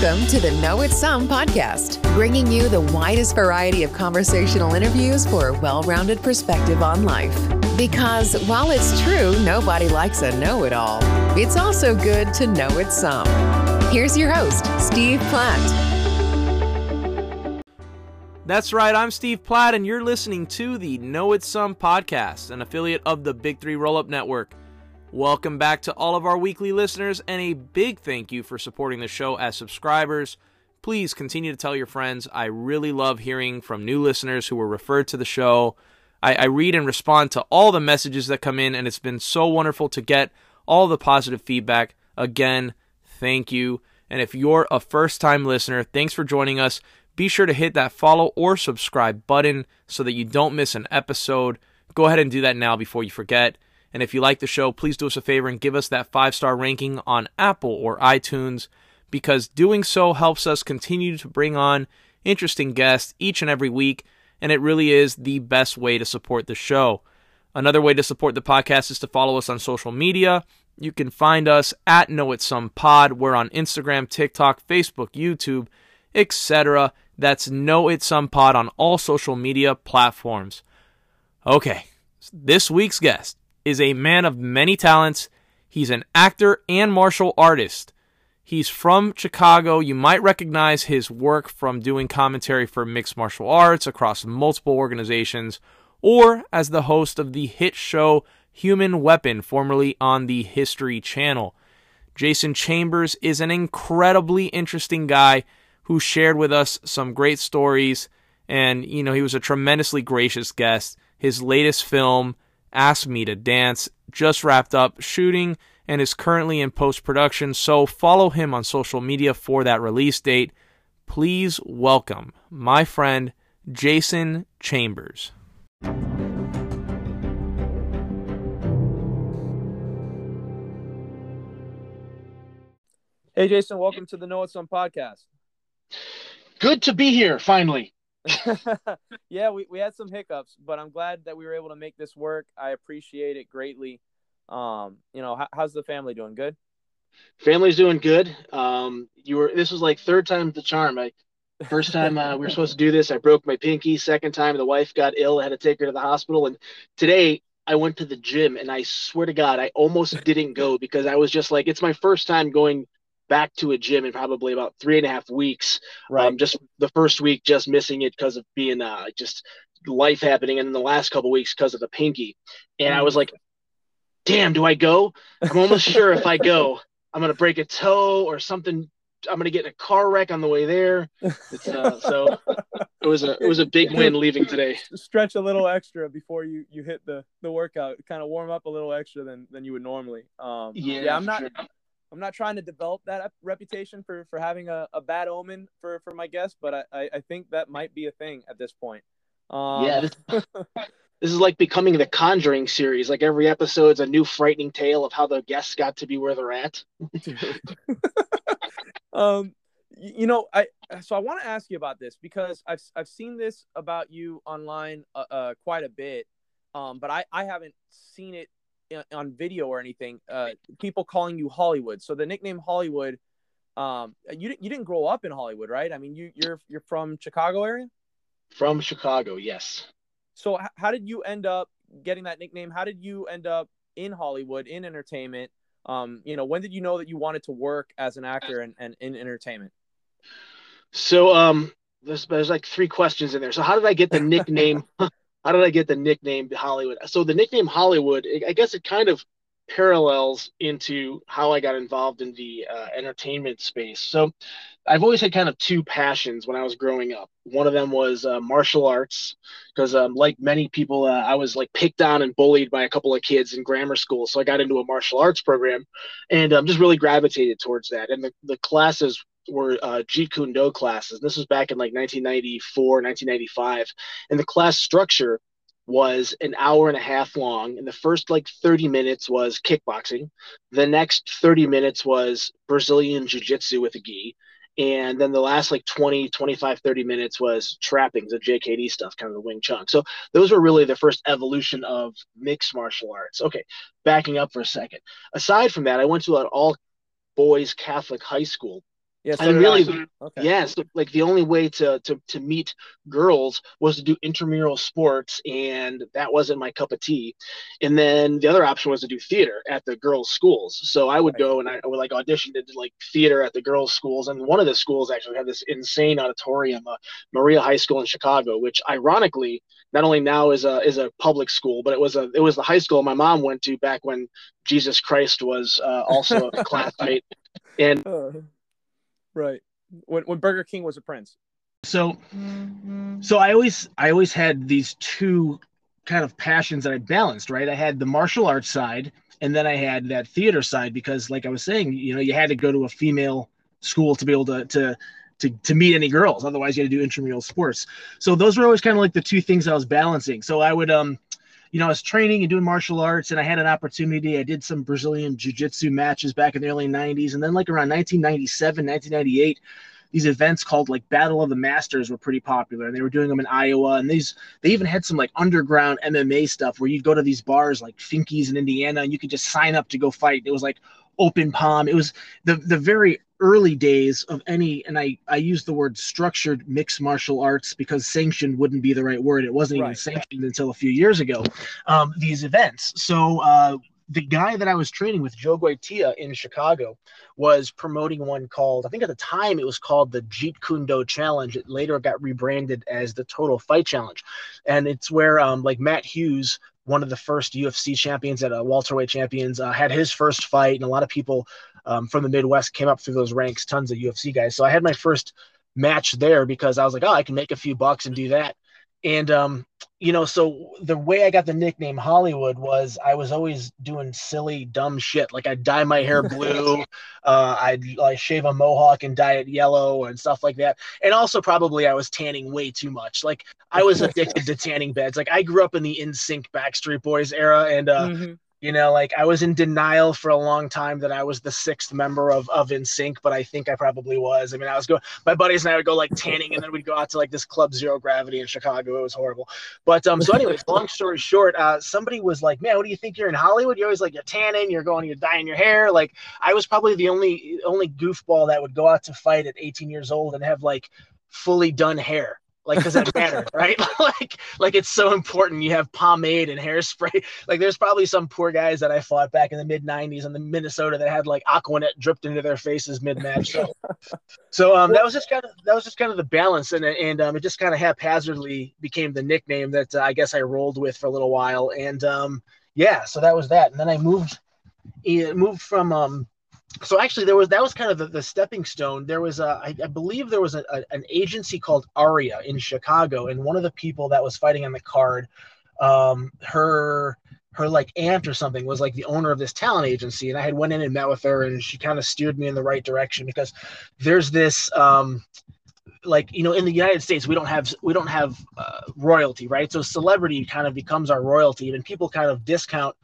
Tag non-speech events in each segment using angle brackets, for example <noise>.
Welcome to the Know It Some podcast, bringing you the widest variety of conversational interviews for a well rounded perspective on life. Because while it's true nobody likes a know it all, it's also good to know it some. Here's your host, Steve Platt. That's right, I'm Steve Platt, and you're listening to the Know It Some podcast, an affiliate of the Big Three Roll Up Network. Welcome back to all of our weekly listeners, and a big thank you for supporting the show as subscribers. Please continue to tell your friends. I really love hearing from new listeners who were referred to the show. I, I, read and respond to all the messages that come in, and it's been so wonderful to get all the positive feedback. Again, thank you. And if you're a first time listener, thanks for joining us. Be sure to hit that follow or subscribe button so that you don't miss an episode. Go ahead and do that now before you forget. And if you like the show, please do us a favor and give us that five star ranking on Apple or iTunes because doing so helps us continue to bring on interesting guests each and every week. And it really is the best way to support the show. Another way to support the podcast is to follow us on social media. You can find us at Know It Some Pod. We're on Instagram, TikTok, Facebook, YouTube, etc. That's Know It Some Pod on all social media platforms. Okay, this week's guest is a man of many talents. He's an actor and martial artist. He's from Chicago. You might recognize his work from doing commentary for mixed martial arts across multiple organizations, or as the host of the hit show Human Weapon, formerly on the History Channel. Jason Chambers is an incredibly interesting guy who shared with us some great stories, and you know, he was a tremendously gracious guest. His latest film, Ask Me to Dance just wrapped up shooting and is currently in post production, so follow him on social media for that release date. Please welcome my friend Jason Chambers. Hey Jason, welcome to the Know It Some podcast. Good to be here finally. <laughs> yeah, we, we had some hiccups, but I'm glad that we were able to make this work. I appreciate it greatly. Um, you know, how, how's the family doing? Good. Family's doing good. Um, you were this was like third time the charm. I first time uh, we were supposed to do this, I broke my pinky. Second time, the wife got ill. I had to take her to the hospital. And today, I went to the gym, and I swear to God, I almost didn't go because I was just like, it's my first time going back to a gym in probably about three and a half weeks. Right. Um, just the first week, just missing it because of being uh, just life happening, and then the last couple weeks because of the pinky. And I was like, "Damn, do I go? I'm almost <laughs> sure if I go, I'm gonna break a toe or something. I'm gonna get in a car wreck on the way there." Uh, so it was a it was a <laughs> big win leaving today. Stretch a little extra before you you hit the the workout. Kind of warm up a little extra than than you would normally. Um, yeah, yeah, I'm not. Sure. I'm not trying to develop that reputation for for having a, a bad omen for for my guests, but I, I think that might be a thing at this point. Um, yeah, this, <laughs> this, is like becoming the Conjuring series. Like every episode's a new frightening tale of how the guests got to be where they're at. <laughs> um, you know, I so I want to ask you about this because I've I've seen this about you online uh, uh quite a bit, um, but I I haven't seen it on video or anything, uh, people calling you Hollywood. So the nickname Hollywood, um, you you didn't grow up in Hollywood, right? I mean, you you're you're from Chicago area. From Chicago, yes. So h- how did you end up getting that nickname? How did you end up in Hollywood in entertainment? Um, you know, when did you know that you wanted to work as an actor and, and in entertainment? So um, there's there's like three questions in there. So how did I get the <laughs> nickname how did I get the nickname Hollywood? So the nickname Hollywood, I guess it kind of parallels into how I got involved in the uh, entertainment space. So I've always had kind of two passions when I was growing up. One of them was uh, martial arts, because um, like many people, uh, I was like picked on and bullied by a couple of kids in grammar school. So I got into a martial arts program, and um, just really gravitated towards that. And the, the classes were uh, Jeet Kune Do classes. This was back in like 1994, 1995. And the class structure was an hour and a half long. And the first like 30 minutes was kickboxing. The next 30 minutes was Brazilian Jiu Jitsu with a gi. And then the last like 20, 25, 30 minutes was trappings of JKD stuff, kind of the Wing Chun. So those were really the first evolution of mixed martial arts. Okay, backing up for a second. Aside from that, I went to an all boys Catholic high school Yeah, so and really, okay. yeah, so like the only way to, to to meet girls was to do intramural sports, and that wasn't my cup of tea. And then the other option was to do theater at the girls' schools. So I would right. go and I would like audition to like theater at the girls' schools, and one of the schools actually had this insane auditorium, uh, Maria High School in Chicago, which ironically not only now is a is a public school, but it was a it was the high school my mom went to back when Jesus Christ was uh, also a <laughs> classmate. And uh, right when when Burger King was a prince. So, so I always I always had these two kind of passions that I balanced. Right, I had the martial arts side, and then I had that theater side because, like I was saying, you know, you had to go to a female school to be able to to to, to meet any girls. Otherwise, you had to do intramural sports. So those were always kind of like the two things I was balancing. So I would, um, you know, I was training and doing martial arts, and I had an opportunity. I did some Brazilian jiu-jitsu matches back in the early '90s, and then like around 1997, 1998 these events called like Battle of the Masters were pretty popular, and they were doing them in Iowa. And these they even had some like underground MMA stuff where you'd go to these bars like Finkies in Indiana, and you could just sign up to go fight. It was like open palm. It was the the very early days of any and I I use the word structured mixed martial arts because sanctioned wouldn't be the right word. It wasn't right. even sanctioned until a few years ago. Um, these events. So uh, the guy that I was training with, Joe Goytia in Chicago, was promoting one called, I think at the time it was called the Jeet Kune Do Challenge. It later got rebranded as the Total Fight Challenge. And it's where um, like Matt Hughes one of the first UFC champions at a welterweight champions, uh, had his first fight, and a lot of people um, from the Midwest came up through those ranks, tons of UFC guys. So I had my first match there because I was like, oh, I can make a few bucks and do that. And um, you know, so the way I got the nickname Hollywood was I was always doing silly, dumb shit. Like I'd dye my hair blue, <laughs> uh, I'd like shave a mohawk and dye it yellow and stuff like that. And also probably I was tanning way too much. Like I was addicted to <laughs> tanning beds. Like I grew up in the NSYNC Backstreet Boys era, and uh, mm-hmm. You know, like I was in denial for a long time that I was the sixth member of of NSYNC but I think I probably was. I mean, I was going. My buddies and I would go like tanning, and then we'd go out to like this club Zero Gravity in Chicago. It was horrible. But um, so anyways, long story short, uh, somebody was like, "Man, what do you think you're in Hollywood? You're always like you're tanning, you're going, you're dyeing your hair." Like I was probably the only only goofball that would go out to fight at 18 years old and have like fully done hair like does that <laughs> matter right? <laughs> Like like it's so important you have pomade and hairspray. <laughs> Like there's probably some poor guys that i fought back in the mid 90s in the minnesota that had like Aqua Net dripped into their faces mid-match. So so um that was just kind of that was just kind of the balance and and um it just kind of haphazardly became the nickname that uh, i guess i rolled with for a little while and um yeah so that was that. And then i moved it moved from um so actually there was that was kind of the, the stepping stone. There was a I, I believe there was a, a, an agency called aria in chicago and one of the people that was fighting on the card um her her like aunt or something was like the owner of this talent agency and i had went in and met with her and she kind of steered me in the right direction because there's this um like you know in the united states we don't have we don't have uh, royalty right? So celebrity kind of becomes our royalty and people kind of discount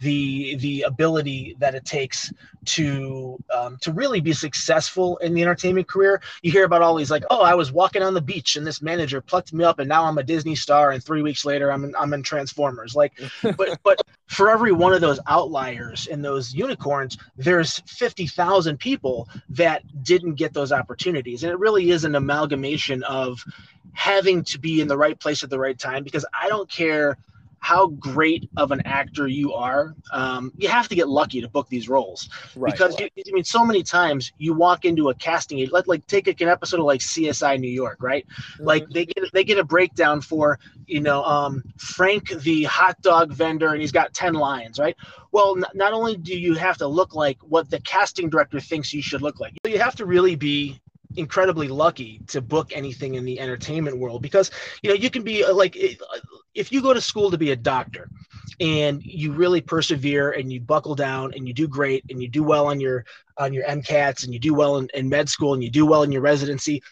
the the ability that it takes to um, to really be successful in the entertainment career. You hear about all these like, oh, I was walking on the beach and this manager plucked me up and now I'm a Disney star and three weeks later I'm in, I'm in Transformers. Like, <laughs> but but for every one of those outliers and those unicorns, there's fifty thousand people that didn't get those opportunities, and it really is an amalgamation of having to be in the right place at the right time because I don't care how great of an actor you are, um, you have to get lucky to book these roles. Right, because right. You, I mean, so many times you walk into a casting, let like take an episode of like CSI New York, right? Mm-hmm. Like they get they get a breakdown for you know um, Frank the hot dog vendor, and he's got ten lines, right? Well, n- not only do you have to look like what the casting director thinks you should look like, you have to really be incredibly lucky to book anything in the entertainment world because you know you can be uh, like if you go to school to be a doctor and you really persevere and you buckle down and you do great and you do well on your on your MCATs and you do well in, in med school and you do well in your residency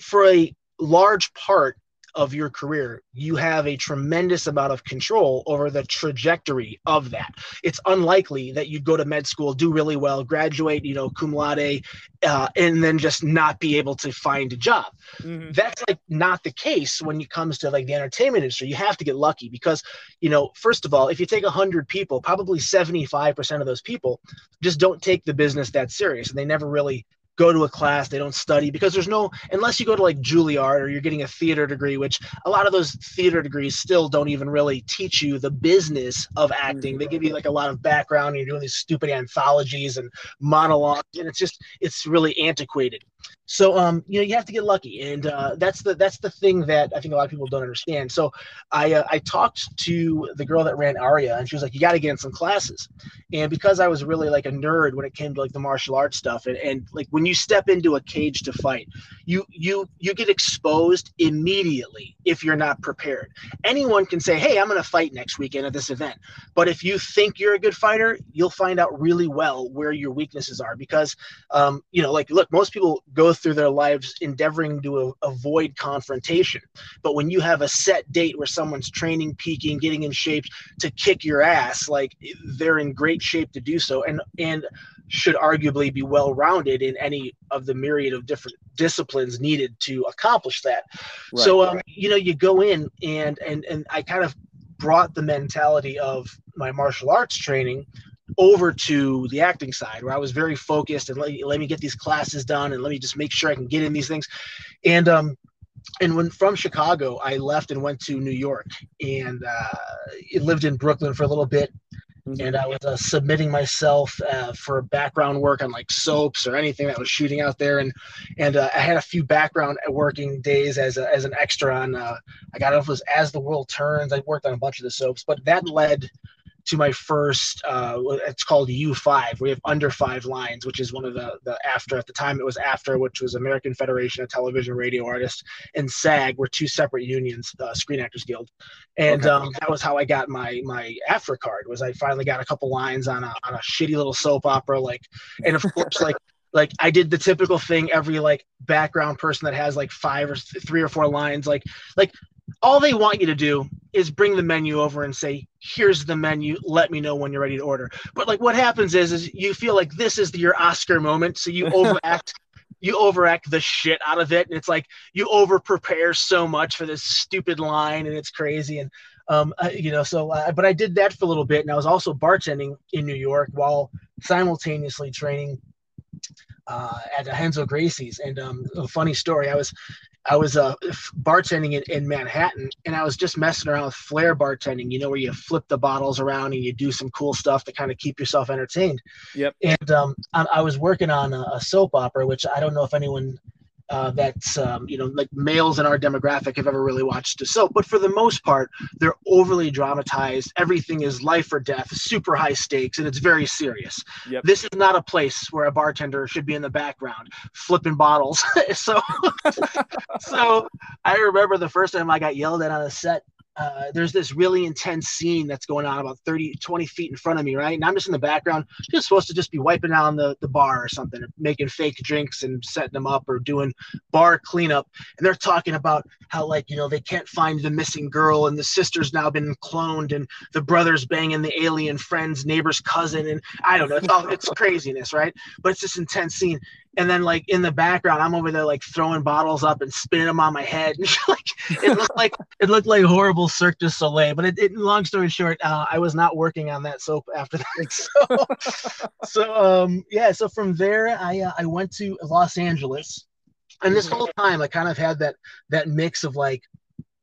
for a large part of your career, you have a tremendous amount of control over the trajectory of that. It's unlikely that you'd go to med school, do really well, graduate, you know, cum laude, uh, and then just not be able to find a job. Mm-hmm. That's like not the case when it comes to like the entertainment industry. You have to get lucky because, you know, first of all, if you take 100 people, probably 75% of those people just don't take the business that serious and they never really go to a class, they don't study because there's no unless you go to like Juilliard or you're getting a theater degree, which a lot of those theater degrees still don't even really teach you the business of acting. They give you like a lot of background. And you're doing these stupid anthologies and monologues, and it's just it's really antiquated. So um, you know, you have to get lucky, and uh, that's the that's the thing that I think a lot of people don't understand. So I uh, I talked to the girl that ran Aria, and she was like, "You got to get in some classes." And because I was really like a nerd when it came to like the martial arts stuff, and, and like when you step into a cage to fight, you you you get exposed immediately if you're not prepared. Anyone can say, "Hey, I'm going to fight next weekend at this event," but if you think you're a good fighter, you'll find out really well where your weaknesses are because um, you know, like look, most people go through their lives endeavoring to a, avoid confrontation. But when you have a set date where someone's training, peaking, getting in shape to kick your ass, like they're in great shape to do so, and and should arguably be well rounded in any of the myriad of different disciplines needed to accomplish that. Right, so um, right. you know, you go in and and and I kind of brought the mentality of my martial arts training over to the acting side where I was very focused and let, let me get these classes done and let me just make sure I can get in these things. And um and when from Chicago, I left and went to New York and uh, lived in Brooklyn for a little bit. Mm-hmm. And I was uh, submitting myself uh, for background work on like soaps or anything that was shooting out there, and and uh, I had a few background working days as a, as an extra on. Uh, I got it was As the World Turns. I worked on a bunch of the soaps, but that led to my first uh, it's called u5 we have under five lines which is one of the the AFTRA at the time it was AFTRA which was american federation of television radio artists and sag were two separate unions uh, screen actors guild and okay. um, that was how i got my my AFTRA card was i finally got a couple lines on a, on a shitty little soap opera like and of course like <laughs> like I did the typical thing every like background person that has like five or th- three or four lines like like all they want you to do is bring the menu over and say here's the menu. Let me know when you're ready to order. But like what happens is is you feel like this is your oscar moment so you <laughs> overact you overact the shit out of it and it's like you over prepare so much for this stupid line and it's crazy and um you know so uh, but i did that for a little bit and i was also bartending in new york while simultaneously training uh, at Renzo Gracie's. And um, a funny story, I was I was uh, bartending in, in Manhattan, and I was just messing around with flair bartending. You know, where you flip the bottles around and you do some cool stuff to kind of keep yourself entertained. Yep. And um, I, I, was working on a, a, soap opera, which I don't know if anyone uh, that's um, you know like males in our demographic have ever really watched a soap. But for the most part they're overly dramatized. Everything is life or death super high stakes and it's very serious. Yep. this is not a place where a bartender should be in the background flipping bottles. <laughs> So <laughs> so i remember the first time i got yelled at on a set uh, there's this really intense scene that's going on about 30, 20 feet in front of me, right? And I'm just in the background, just supposed to just be wiping down the, the bar or something, or making fake drinks and setting them up or doing bar cleanup. And they're talking about how, like, you know, they can't find the missing girl and the sister's now been cloned and the brother's banging the alien friend's neighbor's cousin. And I don't know, it's all, it's <laughs> craziness, right? But it's this intense scene and then like in the background i'm over there like throwing bottles up and spinning them on my head. And <laughs> like it looked like it looked like horrible cirque du soleil but it, it long story short uh, i was not working on that soap after that. <laughs> So so um yeah so from there i uh, i went to los angeles. And this whole time i kind of had that that mix of like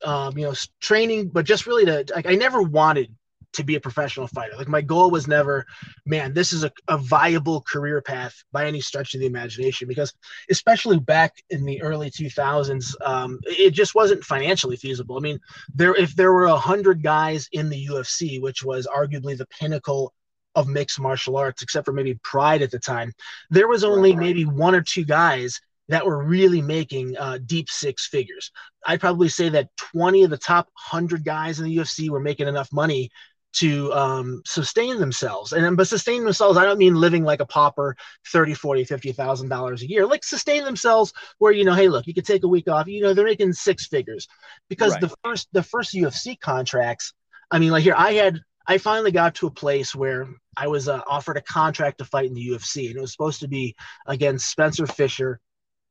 um you know training but just really to like i never wanted to be a professional fighter. Like my goal was never, man, this is a, a viable career path by any stretch of the imagination. Because especially back in the early 2000s, um, it just wasn't financially feasible. I mean, there if there were a hundred guys in the UFC, which was arguably the pinnacle of mixed martial arts, except for maybe Pride at the time, there was only maybe one or two guys that were really making uh, deep six figures. I'd probably say that 20 of the top 100 guys in the UFC were making enough money to um, sustain themselves. And but sustain themselves i don't mean living like a pauper 30 40 50 thousand dollars a year. Like sustain themselves where you know hey look you could take a week off. You know they're making six figures. Because right. the first the first ufc contracts i mean like here i had i finally got to a place where i was uh, offered a contract to fight in the ufc and it was supposed to be against spencer fisher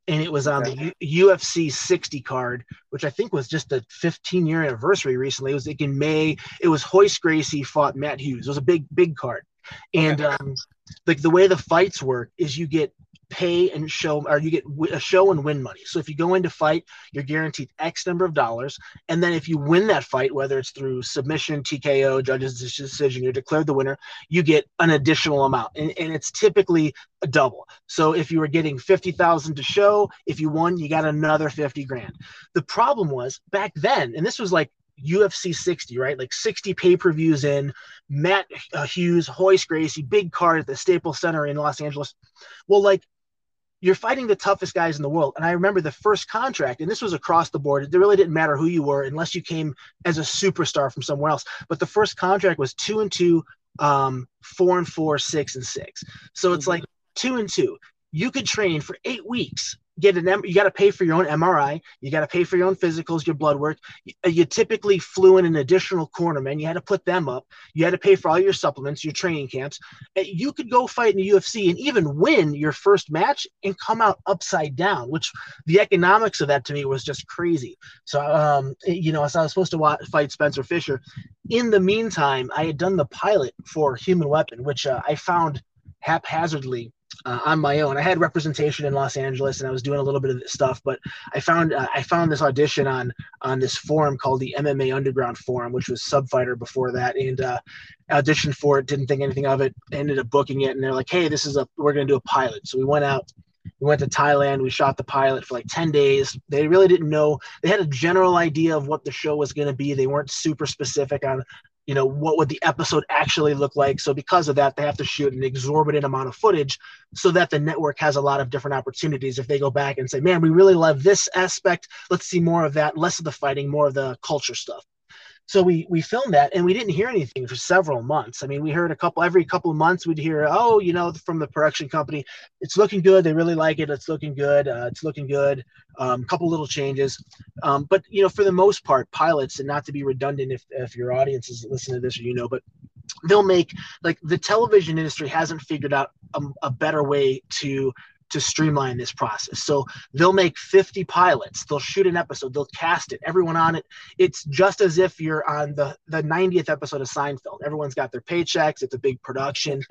and it was on okay. the U- UFC 60 card, which I think was just a 15 year anniversary recently. It was like in May. It was Royce Gracie fought Matt Hughes. It was a big, big card. And okay. um, like the way the fights work is you get pay and show, or you get a show and win money. So if you go into fight, you're guaranteed X number of dollars, and then if you win that fight, whether it's through submission, TKO, judge's decision, you're declared the winner, you get an additional amount, and, and it's typically a double. So if you were getting fifty thousand to show, if you won, you got another fifty grand. The problem was back then, and this was like UFC 60, right? Like 60 pay per views in, Matt uh, Hughes, Royce Gracie, big card at the Staples Center in Los Angeles. Well, like you're fighting the toughest guys in the world. And I remember the first contract, and this was across the board. It really didn't matter who you were unless you came as a superstar from somewhere else. But the first contract was two and two, um, four and four, six and six. So it's mm-hmm. like two and two. You could train for eight weeks get an M- you got to pay for your own MRI, you got to pay for your own physicals, your blood work. You, uh, you, typically flew in an additional cornerman. You had to put them up. You had to pay for all your supplements, your training camps. Uh, you could go fight in the UFC and even win your first match and come out upside down, which the economics of that to me was just crazy. So, um, you know, so I was supposed to watch, fight Spencer Fisher. In the meantime, I had done the pilot for Human Weapon, which uh, I found haphazardly uh, on my own. I had representation in Los Angeles, and I was doing a little bit of this stuff. But I found uh, I found this audition on on this forum called the MMA Underground Forum, which was Subfighter before that, and uh, auditioned for it. Didn't think anything of it. Ended up booking it, and they're like, "Hey, this is a we're going to do a pilot." So we went out. We went to Thailand. We shot the pilot for like 10 days. They really didn't know. They had a general idea of what the show was going to be. They weren't super specific on you know what would the episode actually look like? So because of that they have to shoot an exorbitant amount of footage so that the network has a lot of different opportunities. If they go back and say man we really love this aspect. Let's see more of that less of the fighting more of the culture stuff so we we filmed that and we didn't hear anything for several months. I mean we heard a couple every couple of months we'd hear oh you know from the production company it's looking good they really like it it's looking good uh, it's looking good a um, couple little changes. Um, but you know for the most part pilots and not to be redundant if, if your audience is listening to this or you know but they'll make like the television industry hasn't figured out a, a better way to to streamline this process. So they'll make 50 pilots, they'll shoot an episode, they'll cast it, everyone on it. It's just as if you're on the the 90th episode of Seinfeld. Everyone's got their paychecks, it's a big production.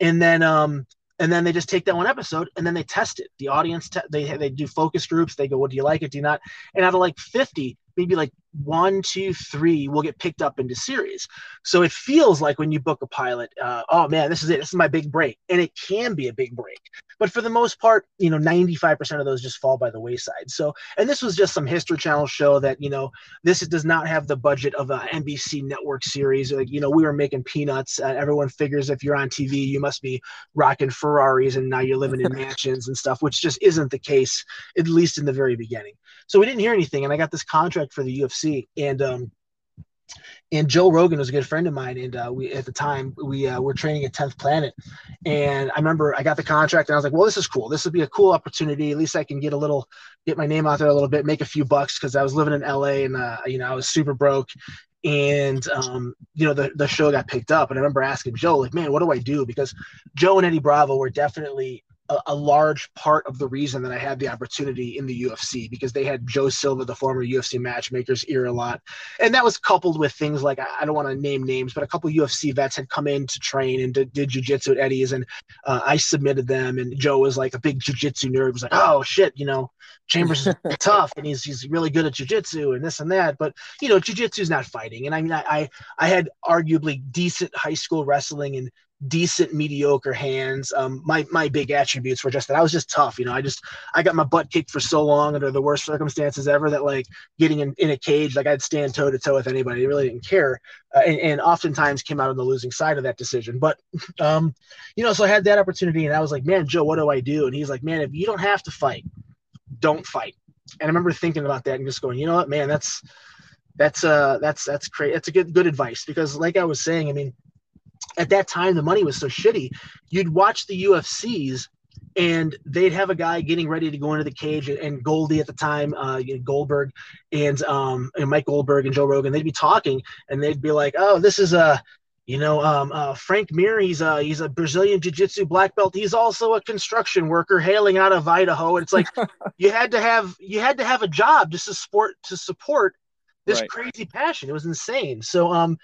And then um and then they just take that one episode and then they test it. The audience te- they they do focus groups. They go, "What well, do you like it? Do you not?" And out of like 50, maybe like one, two, three will get picked up into series. So it feels like when you book a pilot, uh, oh man, this is it. This is my big break. And it can be a big break. But for the most part, you know, 95% of those just fall by the wayside. So, and this was just some History Channel show that, you know, this does not have the budget of a NBC network series. Like, you know, we were making peanuts. Uh, everyone figures if you're on TV, you must be rocking Ferraris and now you're living in <laughs> mansions and stuff, which just isn't the case, at least in the very beginning. So we didn't hear anything. And I got this contract for the UFC. And, um, and Joe Rogan was a good friend of mine, and uh, we at the time we uh, were training at Tenth Planet, and I remember I got the contract, and I was like, "Well, this is cool. This would be a cool opportunity. At least I can get a little, get my name out there a little bit, make a few bucks because I was living in LA and uh, you know I was super broke, and um, you know the the show got picked up, and I remember asking Joe like, "Man, what do I do?" Because Joe and Eddie Bravo were definitely a, a, large part of the reason that I had the opportunity in the UFC because they had Joe Silva, the former UFC matchmaker's ear a lot. And that was coupled with things like, I, don't want to name names, but a couple UFC vets had come in to train and did, did jujitsu at Eddie's. And uh, I submitted them. And Joe was like a big jujitsu nerd, was like, oh shit, you know, Chambers is <laughs> tough and he's, he's really good at jujitsu and this and that. But, you know, jujitsu is not fighting. And I mean, I, I, I had arguably decent high school wrestling and decent mediocre hands. Um, my my big attributes were just that i was just tough you know? I just i got my butt kicked for so long under the worst circumstances ever that like getting in, in a cage like i'd stand toe to toe with anybody I really didn't care. Uh, and, and, oftentimes came out on the losing side of that decision. But <laughs> um you know so i had that opportunity and i was like man joe what do i do? And he's like man if you don't have to fight don't fight. And i remember thinking about that and just going you know what man that's that's uh that's that's great that's a good good advice. Because like i was saying i mean at that time the money was so shitty you'd watch the ufcs and they'd have a guy getting ready to go into the cage and goldie at the time uh, goldberg and, um, and mike goldberg and joe rogan they'd be talking and they'd be like oh this is a you know, um, uh, Frank Mir, he's a he's a Brazilian jiu-jitsu black belt. He's also a construction worker hailing out of Idaho. And it's like <laughs> you had to have you had to have a job just to support to support this right. crazy passion. It was insane. So um,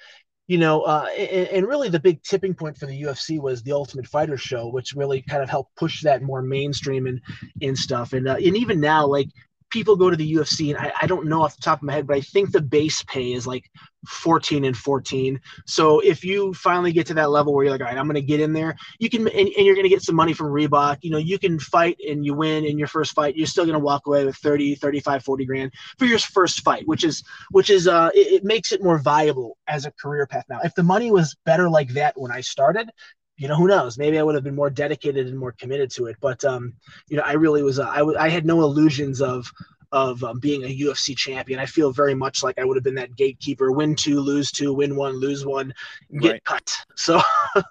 you know, uh, and, and, really the big tipping point for the UFC was the Ultimate Fighter show, which really kind of helped push that more mainstream and and stuff. And uh, and even now, like people go to the UFC, and I, I don't know off the top of my head, but I think the base pay is like 14 and 14. So if you finally get to that level where you're like, all right, I'm going to get in there, you can, and, and you're going to get some money from Reebok. You know, you can fight and you win in your first fight. You're still going to walk away with 30, 35, 40 grand for your first fight, which is, which is, uh, it, it makes it more viable as a career path now. If the money was better like that when I started, you know who knows maybe i would have been more dedicated and more committed to it but um you know i really was uh, I, w- I had no illusions of of um, being a UFC champion. I feel very much like I would have been that gatekeeper: win two, lose two, win one, lose one, get right. cut. <laughs> So,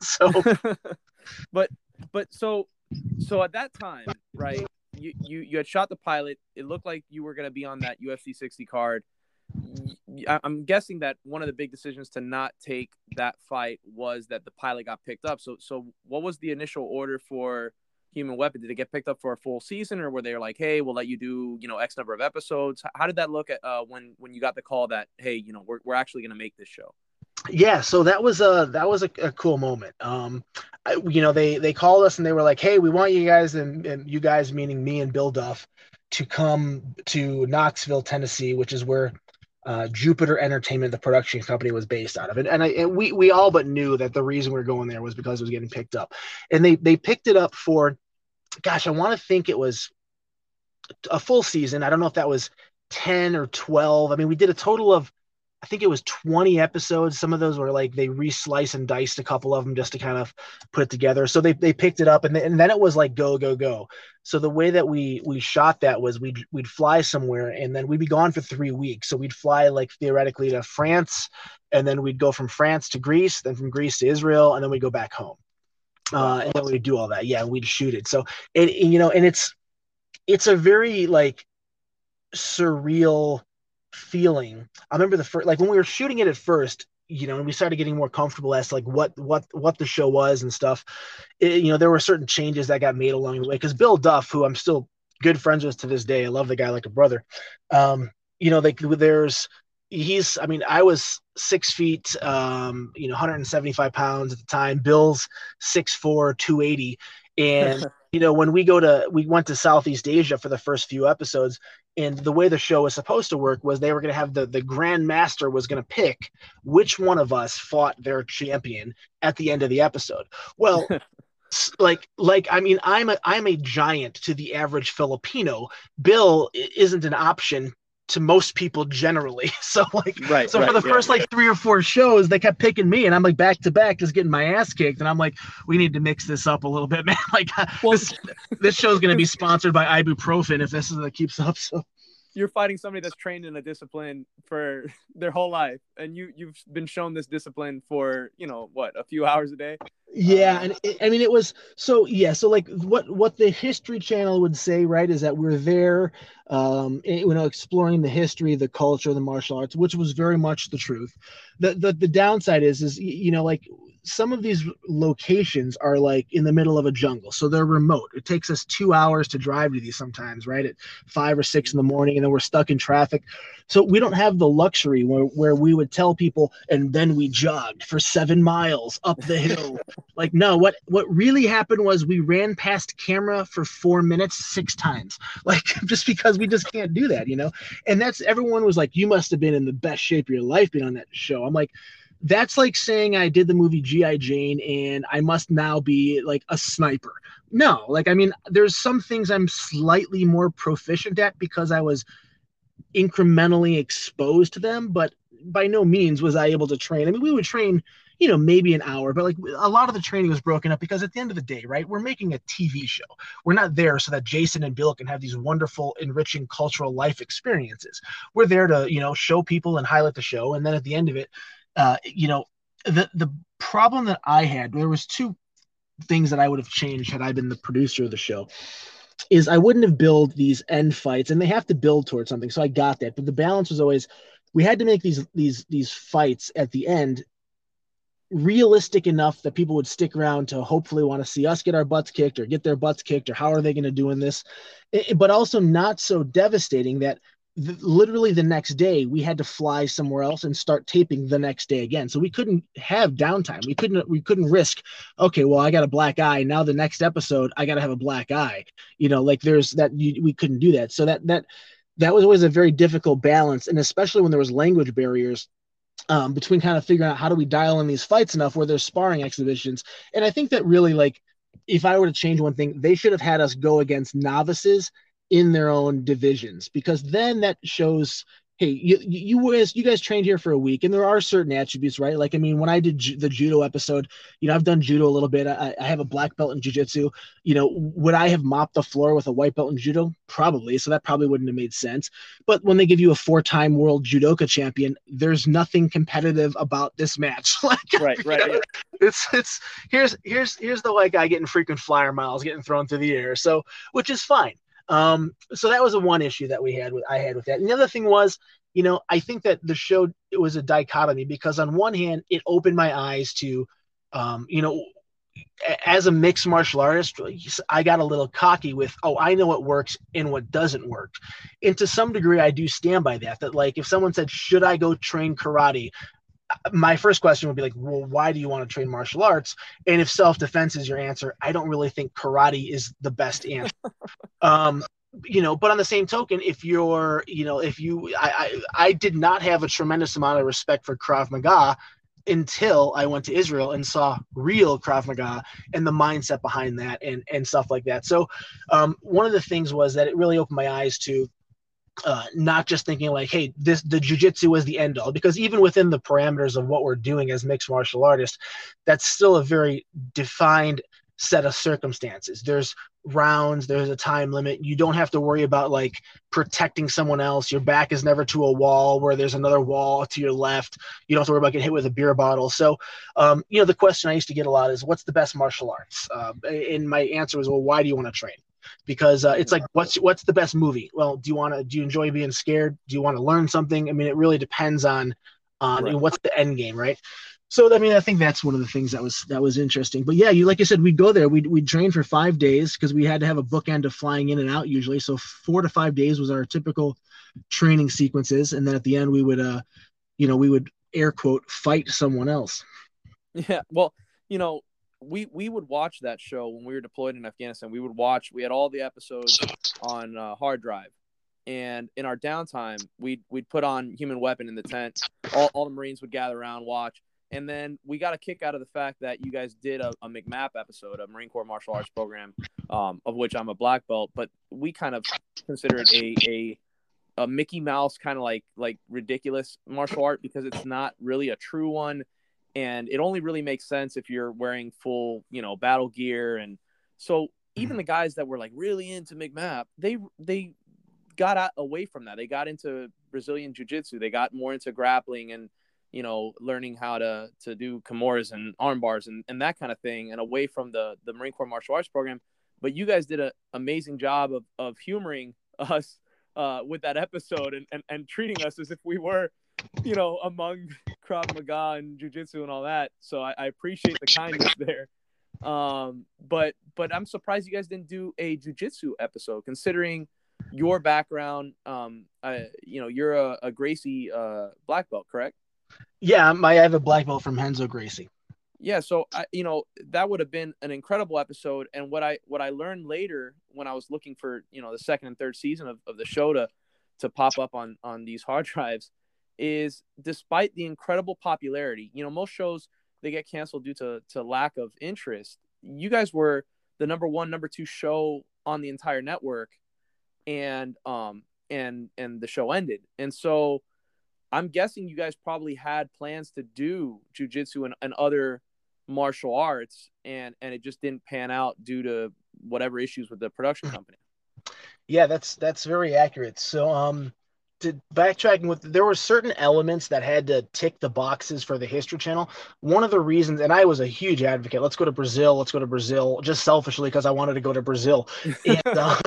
so, <laughs> but, but so, so at that time, right? You you you had shot the pilot. It looked like you were going to be on that UFC 60 card. I'm guessing that one of the big decisions to not take that fight was that the pilot got picked up. So, so what was the initial order for Human Weapon? Did it get picked up for a full season, or were they like, "Hey, we'll let you do you know X number of episodes"? How did that look at uh, when when you got the call that hey, you know, we're we're actually going to make this show? Yeah, so that was a that was a, a cool moment. Um, I, you know, they they called us and they were like, "Hey, we want you guys and, and you guys meaning me and Bill Duff to come to Knoxville, Tennessee, which is where uh, Jupiter Entertainment, the production company, was based out of. And, and, I, and we we all but knew that the reason we were going there was because it was getting picked up, and they they picked it up for gosh, I want to think it was a full season. I don't know if that was 10 or 12. I mean, we did a total of, I think it was 20 episodes. Some of those were like they reslice and diced a couple of them just to kind of put it together. So they, they picked it up and, and then it was like go, go, go. So the way that we we shot that was we'd we'd fly somewhere and then we'd be gone for three weeks. So we'd fly like theoretically to France and then we'd go from France to Greece, then from Greece to Israel, and then we'd go back home uh, and then we'd do all that. Yeah, we'd shoot it. So, and, and, you know, and it's it's a very like surreal feeling. I remember the first, like when we were shooting it at first, you know, and we started getting more comfortable as to like what what what the show was and stuff. It, you know, there were certain changes that got made along the way because Bill Duff, who I'm still good friends with to this day, I love the guy like a brother. Um, you know, like there's he's i mean i was six feet um you know 175 pounds at the time bill's 6'4 280 and <laughs> you know when we go to we went to southeast asia for the first few episodes and the way the show was supposed to work was they were going to have the the grand master was going to pick which one of us fought their champion at the end of the episode. Well <laughs> like like i mean i'm a i'm a giant to the average filipino. Bill isn't an option to most people generally. <laughs> So like right, so right, for the yeah, first like three or four shows, they kept picking me and I'm like back to back just getting my ass kicked. And I'm like, we need to mix this up a little bit, <laughs> man. Like uh, well, this this show's gonna be sponsored by ibuprofen if this is that keeps up. So you're fighting somebody that's trained in a discipline for <laughs> their whole life and you you've been shown this discipline for you know what a few hours a day? Yeah um, and it, i mean it was so yeah so like what what the history channel would say right is that we're there um you know exploring the history the culture the martial arts which was very much the truth. The the, the downside is is you know like some of these locations are like in the middle of a jungle so they're remote. It takes us two hours to drive to these sometimes right at five or six in the morning and then we're stuck in traffic. So we don't have the luxury where, where we would tell people and then we jogged for seven miles up the hill. <laughs> Like no what what really happened was we ran past camera for four minutes six times <laughs> like just because we just can't do that you know? And that's everyone was like you must have been in the best shape of your life being on that show. I'm like that's like saying I did the movie G.I. Jane and I must now be like a sniper. No, like, I mean, there's some things I'm slightly more proficient at because I was incrementally exposed to them, but by no means was I able to train. I mean, we would train, you know, maybe an hour, but like a lot of the training was broken up because at the end of the day, right, we're making a TV show. We're not there so that Jason and Bill can have these wonderful, enriching cultural life experiences. We're there to, you know, show people and highlight the show. And then at the end of it, uh, you know, the the problem that I had there was two things that I would have changed had I been the producer of the show. Is I wouldn't have built these end fights, and they have to build towards something. So I got that, but the balance was always we had to make these these these fights at the end realistic enough that people would stick around to hopefully want to see us get our butts kicked or get their butts kicked or how are they going to do in this but also not so devastating that literally the next day we had to fly somewhere else and start taping the next day again. So we couldn't have downtime. We couldn't we couldn't risk okay well i got a black eye. Now the next episode i got to have a black eye. You know like there's that you, we couldn't do that. So that that that was always a very difficult balance. And especially when there was language barriers um, between kind of figuring out how do we dial in these fights enough where there's sparring exhibitions. And i think that really like if i were to change one thing they should have had us go against novices in their own divisions because then that shows hey you you guys you guys trained here for a week and there are certain attributes right? Like i mean when i did ju- the judo episode you know i've done judo a little bit. I, I have a black belt in jiu-jitsu. You know would i have mopped the floor with a white belt in judo? Probably. So that probably wouldn't have made sense. But when they give you a four-time world judoka champion there's nothing competitive about this match. <laughs> Like right right yeah. it's it's here's here's here's the white guy getting frequent flyer miles getting thrown through the air. So which is fine um, so that was the one issue that we had with I had with that. And the other thing was, you know, I think that the show it was a dichotomy because on one hand, it opened my eyes to, um, you know, as a mixed martial artist, I got a little cocky with, oh, I know what works and what doesn't work. And to some degree, I do stand by that. That, like, if someone said, should I go train karate? My first question would be like, well, why do you want to train martial arts? And if self defense is your answer, I don't really think karate is the best answer. <laughs> um, you know, but on the same token, if you're, you know, if you, I, I, I did not have a tremendous amount of respect for Krav Maga until I went to Israel and saw real Krav Maga and the mindset behind that and and stuff like that. So, um, one of the things was that it really opened my eyes to uh, not just thinking like, hey, this the jujitsu is the end all, because even within the parameters of what we're doing as mixed martial artists, that's still a very defined set of circumstances. There's rounds, there's a time limit. You don't have to worry about like protecting someone else. Your back is never to a wall where there's another wall to your left. You don't have to worry about getting hit with a beer bottle. So, um, you know, the question I used to get a lot is, what's the best martial arts? Uh, and my answer was, well, why do you want to train? Because uh, it's like what's what's the best movie? Well do you want to do you enjoy being scared? Do you want to learn something? I mean it really depends on on right. what's the end game right? So i mean i think that's one of the things that was that was interesting. But yeah you like you said we'd go there. We'd, we'd train for five days because we had to have a bookend of flying in and out usually. So four to five days was our typical training sequences. And then at the end we would uh you know we would air quote fight someone else. Yeah. Well you know we we would watch that show when we were deployed in Afghanistan. We would watch. We had all the episodes on uh, hard drive, and in our downtime, we'd we'd put on Human Weapon in the tent. All, all the Marines would gather around, watch, and then we got a kick out of the fact that you guys did a, a MCMAP episode, a Marine Corps martial arts program, um, of which I'm a black belt. But we kind of consider it a a a Mickey Mouse kind of like like ridiculous martial art because it's not really a true one and it only really makes sense if you're wearing full you know battle gear and so even mm-hmm. the guys that were like really into MCMAP, they they got out, away from that. They got into Brazilian jiu-jitsu. They got more into grappling and you know learning how to to do kimuras and arm bars and, and that kind of thing and away from the the Marine Corps martial arts program. But you guys did an amazing job of of humoring <laughs> us uh, with that episode and, and, and treating us as if we were you know, among Krav Maga and Jiu-Jitsu and all that. So I, I appreciate the kindness <laughs> there. Um, but but I'm surprised you guys didn't do a Jiu-Jitsu episode, considering your background. Um, I, you know, you're a, a Gracie uh, black belt, correct? Yeah, my, I have a black belt from Renzo Gracie. Yeah, so I, you know, that would have been an incredible episode. And what I what I learned later when I was looking for you know the second and third season of, of the show to to pop up on on these hard <laughs> drives is despite the incredible popularity, you know, most shows they get canceled due to to lack of interest. You guys were the number one, number two show on the entire network, and um and and the show ended. And so I'm guessing you guys probably had plans to do jujitsu and, and other martial arts and and it just didn't pan out due to whatever issues with the production company. Yeah, that's that's very accurate. So um to backtracking with there were certain elements that had to tick the boxes for the history channel. One of the reasons and i was a huge advocate let's go to brazil let's go to brazil just selfishly because i wanted to go to brazil. <laughs> And, uh,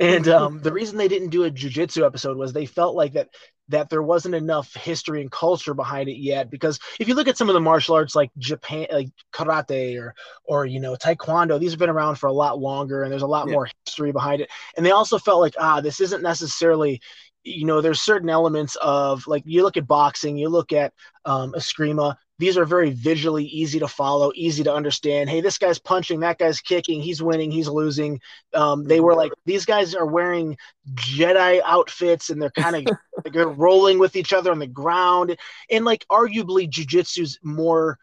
and um, the reason they didn't do a jiu-jitsu episode was they felt like that that there wasn't enough history and culture behind it yet because if you look at some of the martial arts like japan like karate or or you know taekwondo these have been around for a lot longer and there's a lot Yeah. more history behind it. And they also felt like ah this isn't necessarily you know there's certain elements of like you look at boxing you look at um eskrima these are very visually easy to follow easy to understand. Hey this guy's punching that guy's kicking he's winning he's losing. Um, they were like these guys are wearing jedi outfits and they're kind of like <laughs> they're rolling with each other on the ground. And like arguably jujitsu's more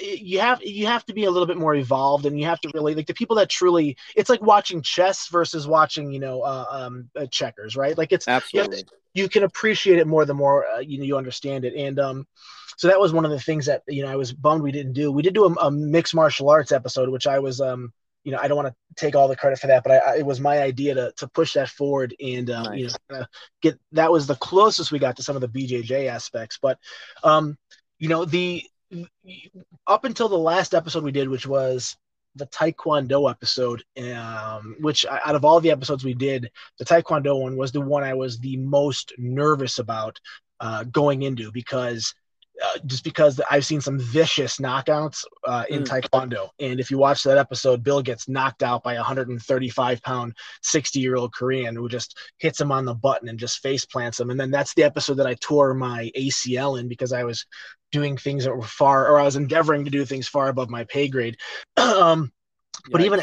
you have you have to be a little bit more evolved and you have to really like the people that truly it's like watching chess versus watching you know uh, um uh, checkers right? Like it's Absolutely. you can appreciate it more the more uh, you know you understand it. And um so that was one of the things that you know i was bummed we didn't do we did do a, a mixed martial arts episode which i was um you know i don't want to take all the credit for that but I, I, it was my idea to, to push that forward and um, you know get that was the closest we got to some of the bjj aspects. But um you know the up until the last episode we did which was the taekwondo episode um which out of all the episodes we did the taekwondo one was the one i was the most nervous about uh going into because uh, just because I've seen some vicious knockouts uh, in Mm. Taekwondo, and if you watch that episode, Bill gets knocked out by a 135 pound, 60 year old Korean who just hits him on the button and just face plants him. And then that's the episode that I tore my ACL in because I was doing things that were far, or I was endeavoring to do things far above my pay grade. <clears throat> um, but Yikes. even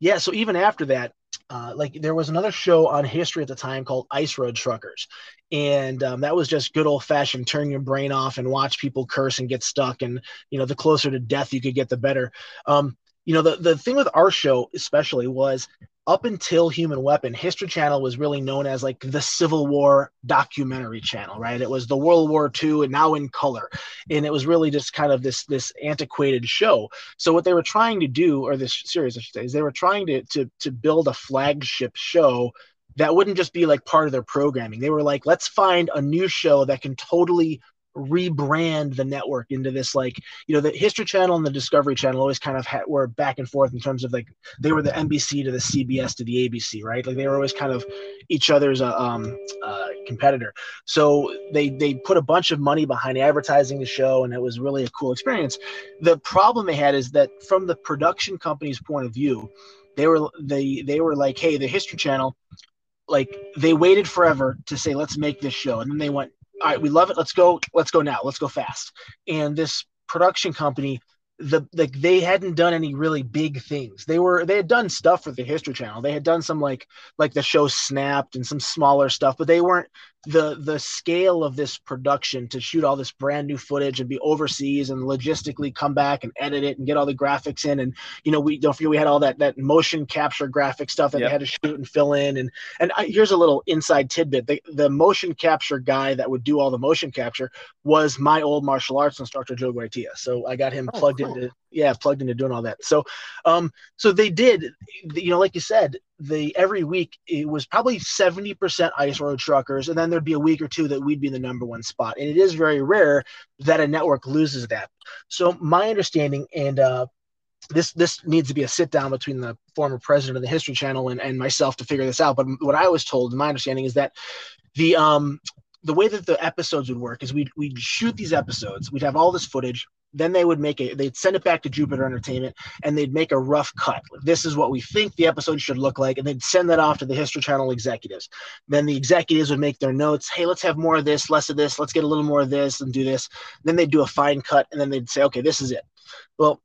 yeah so even after that uh, like there was another show on history at the time called ice road truckers and um, that was just good old fashioned turn your brain off and watch people curse and get stuck and you know the closer to death you could get the better. Um, you know the, the thing with our show especially was up until human weapon history channel was really known as like the civil war documentary channel right? It was the world war ii and now in color. And it was really just kind of this this antiquated show. So what they were trying to do, or this series, I should say, is they were trying to to to build a flagship show that wouldn't just be like part of their programming. They were like, let's find a new show that can totally rebrand the network into this like you know the history channel and the discovery channel always kind of had, were back and forth in terms of like they were the nbc to the cbs to the abc right? Like they were always kind of each other's uh, um, uh, competitor. So they they put a bunch of money behind advertising the show and it was really a cool experience. The problem they had is that from the production company's point of view they were they they were like hey the history channel like they waited forever to say let's make this show and then they went all right we love it. Let's go let's go now. Let's go fast. And this production company the like they hadn't done any really big things. They were they had done stuff for the history channel. They had done some like like the show snapped and some smaller stuff but they weren't the the scale of this production to shoot all this brand new footage and be overseas and logistically come back and edit it and get all the graphics in and you know we don't forget we had all that that motion capture graphic stuff that Yep. they had to shoot and fill in and and I, here's a little inside tidbit the, the motion capture guy that would do all the motion capture was my old martial arts instructor joe Goytia. so i got him Oh, plugged cool. into yeah plugged into doing all that. So um so they did you know like you said the every week it was probably 70% ice road truckers and then there'd be a week or two that we'd be the number one spot. And it is very rare that a network loses that. So my understanding and uh this this needs to be a sit down between the former president of the history channel and, and myself to figure this out. But what i was told my understanding is that the um the way that the episodes would work is we'd, we'd shoot these episodes. We'd have all this footage then they would make a they'd send it back to jupiter entertainment and they'd make a rough cut. This is what we think the episode should look like and they'd send that off to the history channel executives. Then the executives would make their notes. Hey let's have more of this less of this. Let's get a little more of this and do this. Then they'd do a fine cut and then they'd say okay this is it. Well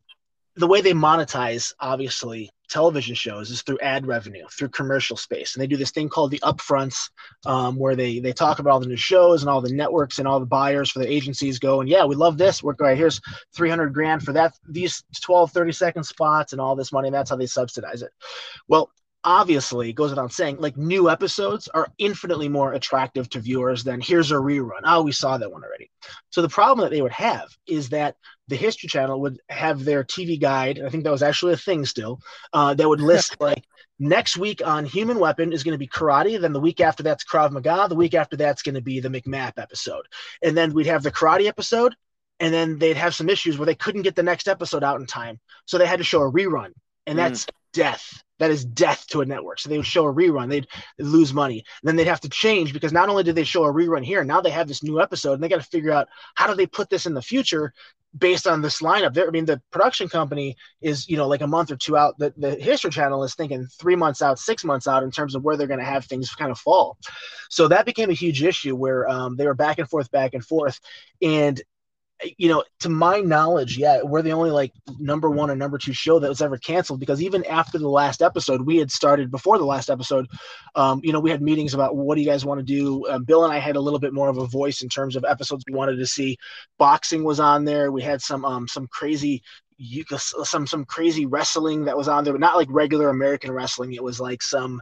the way they monetize obviously television shows is through ad revenue through commercial space. And they do this thing called the upfronts um, where they they talk about all the new shows and all the networks and all the buyers for the agencies go and yeah we love this. We're going here's 300 grand for that these 12 30 second spots and all this money. And that's how they subsidize it. Well obviously it goes without saying like new episodes are infinitely more attractive to viewers than here's a rerun. Oh we saw that one already. So the problem that they would have is that the history channel would have their tv guide i think that was actually a thing still uh, that would list <laughs> like next week on human weapon is going to be karate then the week after that's krav maga the week after that's going to be the mcmap episode and then we'd have the karate episode and then they'd have some issues where they couldn't get the next episode out in time so they had to show a rerun and Mm. that's death that is death to a network. So they would show a rerun, they'd lose money. And then they'd have to change because not only did they show a rerun here, now they have this new episode and they got to figure out how do they put this in the future based on this lineup. There, I mean, the production company is, you know, like a month or two out. The, the History Channel is thinking three months out, six months out in terms of where they're going to have things kind of fall. So that became a huge issue where um, they were back and forth, back and forth. And you know, to my knowledge, yeah, we're the only like number one or number two show that was ever canceled because even after the last episode, we had started before the last episode. Um, you know, we had meetings about what do you guys want to do. Um, Bill and I had a little bit more of a voice in terms of episodes we wanted to see. Boxing was on there. We had some um, some crazy you some some crazy wrestling that was on there, but not like regular American wrestling. It was like some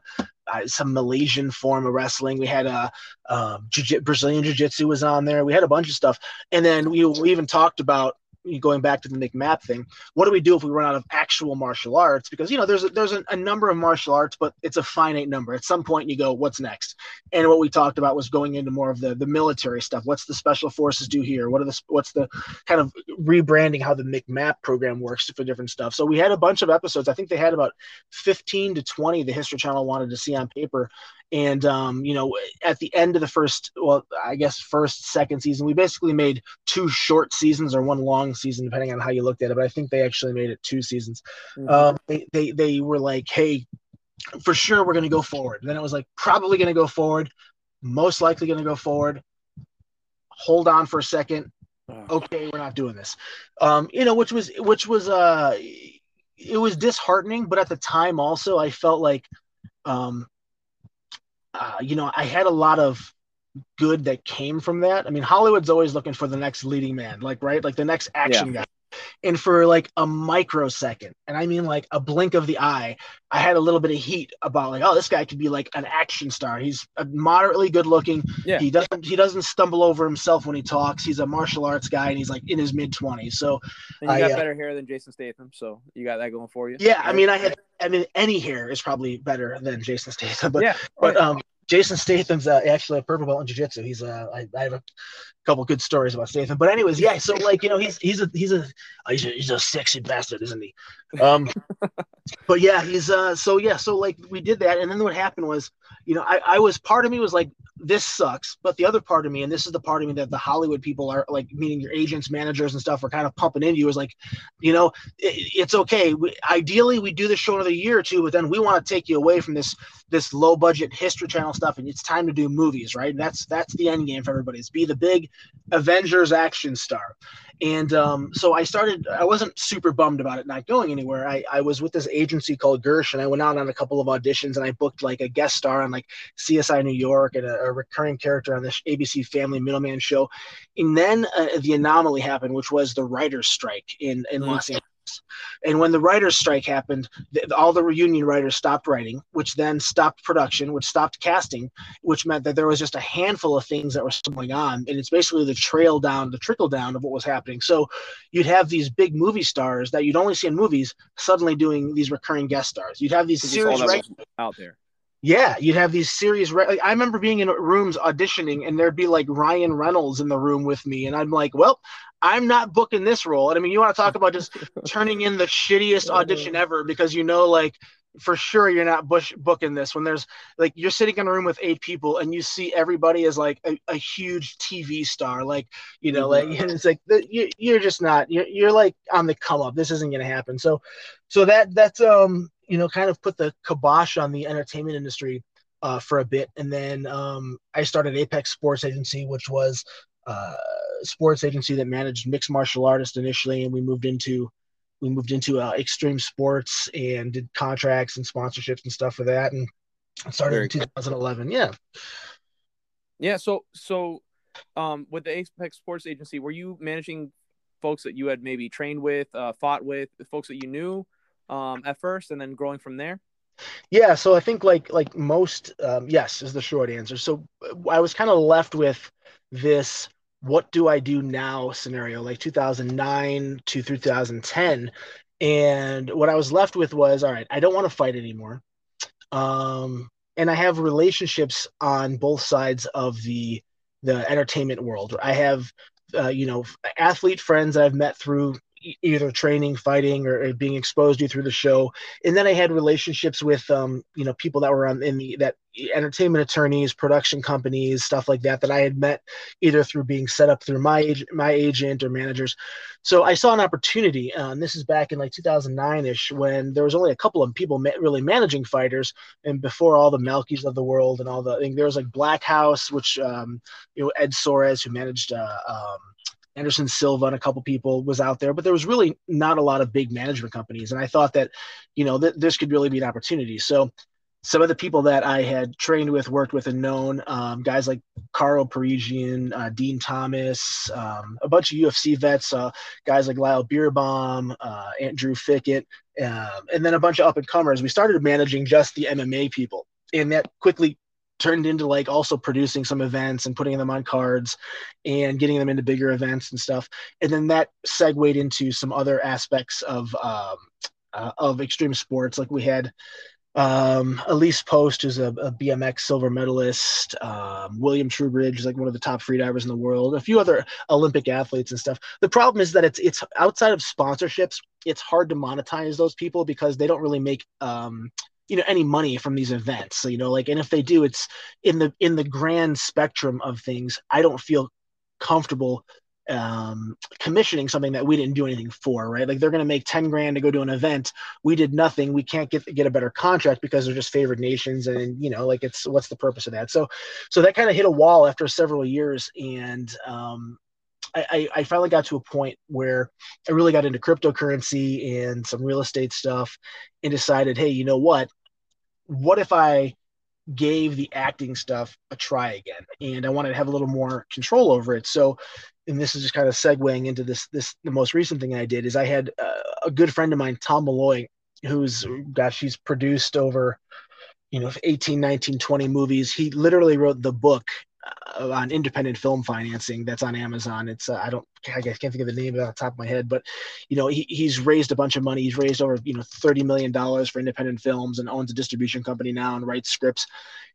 uh, some Malaysian form of wrestling. We had a uh, jiu- Brazilian Jiu Jitsu was on there. We had a bunch of stuff, and then we, we even talked about going back to the Nick thing, what do we do if we run out of actual martial arts? Because you know, there's a, there's a, a, number of martial arts, but it's a finite number. At some point, you go, what's next? And what we talked about was going into more of the the military stuff. What's the special forces do here? What are the what's the kind of rebranding how the MCMAP program works for different stuff? So we had a bunch of episodes. I think they had about 15 to 20 the History Channel wanted to see on paper, and um, you know, at the end of the first, well, I guess first, second season, we basically made two short seasons or one long season, depending on how you looked at it. But I think they actually made it two seasons. Mm-hmm. Um, they, they they were like, hey, for sure we're going to go forward. And then it was like probably going to go forward, most likely going to go forward. Hold on for a second. Okay, we're not doing this. Um, you know, which was which was uh, it was disheartening, but at the time also I felt like um uh, you know, I had a lot of good that came from that. I mean, Hollywood's always looking for the next leading man, like right, like the next action yeah. guy. And for like a microsecond, and I mean like a blink of the eye, I had a little bit of heat about like, oh, this guy could be like an action star. He's moderately good looking. Yeah. He doesn't he doesn't stumble over himself when he talks. He's a martial arts guy, and he's like in his mid twenties. So and you got uh, better hair than Jason Statham, so you got that going for you. Yeah, I mean, I had I mean, any hair is probably better than Jason Statham, but yeah, but um, Jason Statham's uh, actually a purple belt in jiu-jitsu. He's uh, I, I have a couple good stories about Statham, but anyways, yeah. So like you know, he's he's a he's a he's a, he's a sexy bastard, isn't he? Um, <laughs> but yeah, he's uh, so yeah, so like we did that, and then what happened was, you know, I I was part of me was like this sucks, but the other part of me, and this is the part of me that the Hollywood people are like, meaning your agents, managers, and stuff, are kind of pumping into you is like, you know, it, it's okay. We, ideally, we do this show another year or two, but then we want to take you away from this this low budget History Channel stuff, and it's time to do movies, right? And that's that's the end game for everybody. Is be the big Avengers action star. And um, so I started, I wasn't super bummed about it not going anywhere. I, I was with this agency called Gersh and I went out on a couple of auditions and I booked like a guest star on like CSI New York and a, a recurring character on the ABC Family Middleman show. And then uh, the anomaly happened, which was the writer's strike in, in mm-hmm. Los Angeles. And when the writers' strike happened, the, all the reunion writers stopped writing, which then stopped production, which stopped casting, which meant that there was just a handful of things that were going on. And it's basically the trail down, the trickle down of what was happening. So you'd have these big movie stars that you'd only see in movies suddenly doing these recurring guest stars. You'd have these series out there. Yeah, you'd have these series. Like, I remember being in rooms auditioning, and there'd be like Ryan Reynolds in the room with me, and I'm like, "Well, I'm not booking this role." And I mean, you want to talk about just <laughs> turning in the shittiest audition ever because you know, like, for sure you're not bush booking this when there's like you're sitting in a room with eight people and you see everybody as like a, a huge TV star, like you know, like and <laughs> it's like you, you're just not. You're, you're like on the come up. This isn't gonna happen. So, so that that's um you know, kind of put the kibosh on the entertainment industry uh, for a bit. And then um, I started Apex Sports Agency, which was uh, sports agency that managed mixed martial artists initially, and we moved into we moved into uh, extreme sports and did contracts and sponsorships and stuff for that, and started Very in 2011. Yeah. Yeah. So so um, with the Apex Sports Agency, were you managing folks that you had maybe trained with, uh, fought with, folks that you knew? um, at first, and then growing from there? Yeah, so I think like like most, um, yes, is the short answer. So I was kind of left with this what do I do now scenario, like 2009 to 2010. And what I was left with was, all right, I don't want to fight anymore. Um, and I have relationships on both sides of the the entertainment world. I have, uh, you know, athlete friends that I've met through either training, fighting, or, being exposed to through the show. And then I had relationships with um, you know people that were on in the that entertainment attorneys, production companies, stuff like that that I had met either through being set up through my my agent or managers. So I saw an opportunity, uh, and this is back in like 2009 ish when there was only a couple of people ma- really managing fighters, and before all the Malkis of the world and all the I think there was like Black House, which um, you know Ed Soares who managed. Uh, um, Anderson Silva and a couple people was out there, but there was really not a lot of big management companies. And I thought that, you know, that this could really be an opportunity. So some of the people that I had trained with, worked with, and known, um, guys like Karo Parisyan, uh, Dean Thomas, um, a bunch of UFC vets, uh, guys like Lyle Beerbohm, uh, Andrew Fickett, um, and then a bunch of up and comers. We started managing just the MMA people, and that quickly turned into like also producing some events and putting them on cards and getting them into bigger events and stuff. And then that segued into some other aspects of um, uh, of extreme sports. Like we had um, Alise Post, who's a, a BMX silver medalist, um, William is like one of the top freedivers in the world, a few other Olympic athletes and stuff. The problem is that it's it's outside of sponsorships, it's hard to monetize those people because they don't really make um, you know any money from these events so, you know like and if they do it's in the in the grand spectrum of things i don't feel comfortable um, commissioning something that we didn't do anything for, right? Like they're going to make 10 grand to go to an event. We did nothing. We can't get, get a better contract because they're just favored nations. And, you know, like it's, what's the purpose of that? So, so that kind of hit a wall after several years. And, um, I, I finally got to a point where I really got into cryptocurrency and some real estate stuff and decided, hey, you know what? What if I gave the acting stuff a try again? And I wanted to have a little more control over it. So, and this is just kind of segueing into this, this, the most recent thing I did is I had uh, a good friend of mine, Tom Malloy, who's, gosh, he's produced over, you know 18 19 20 movies he literally wrote the book uh, on independent film financing that's on Amazon. It's uh, I don't I can't think of the name off the top of my head, but you know he, he's raised a bunch of money. He's raised over you know thirty million dollars for independent films and owns a distribution company now and writes scripts.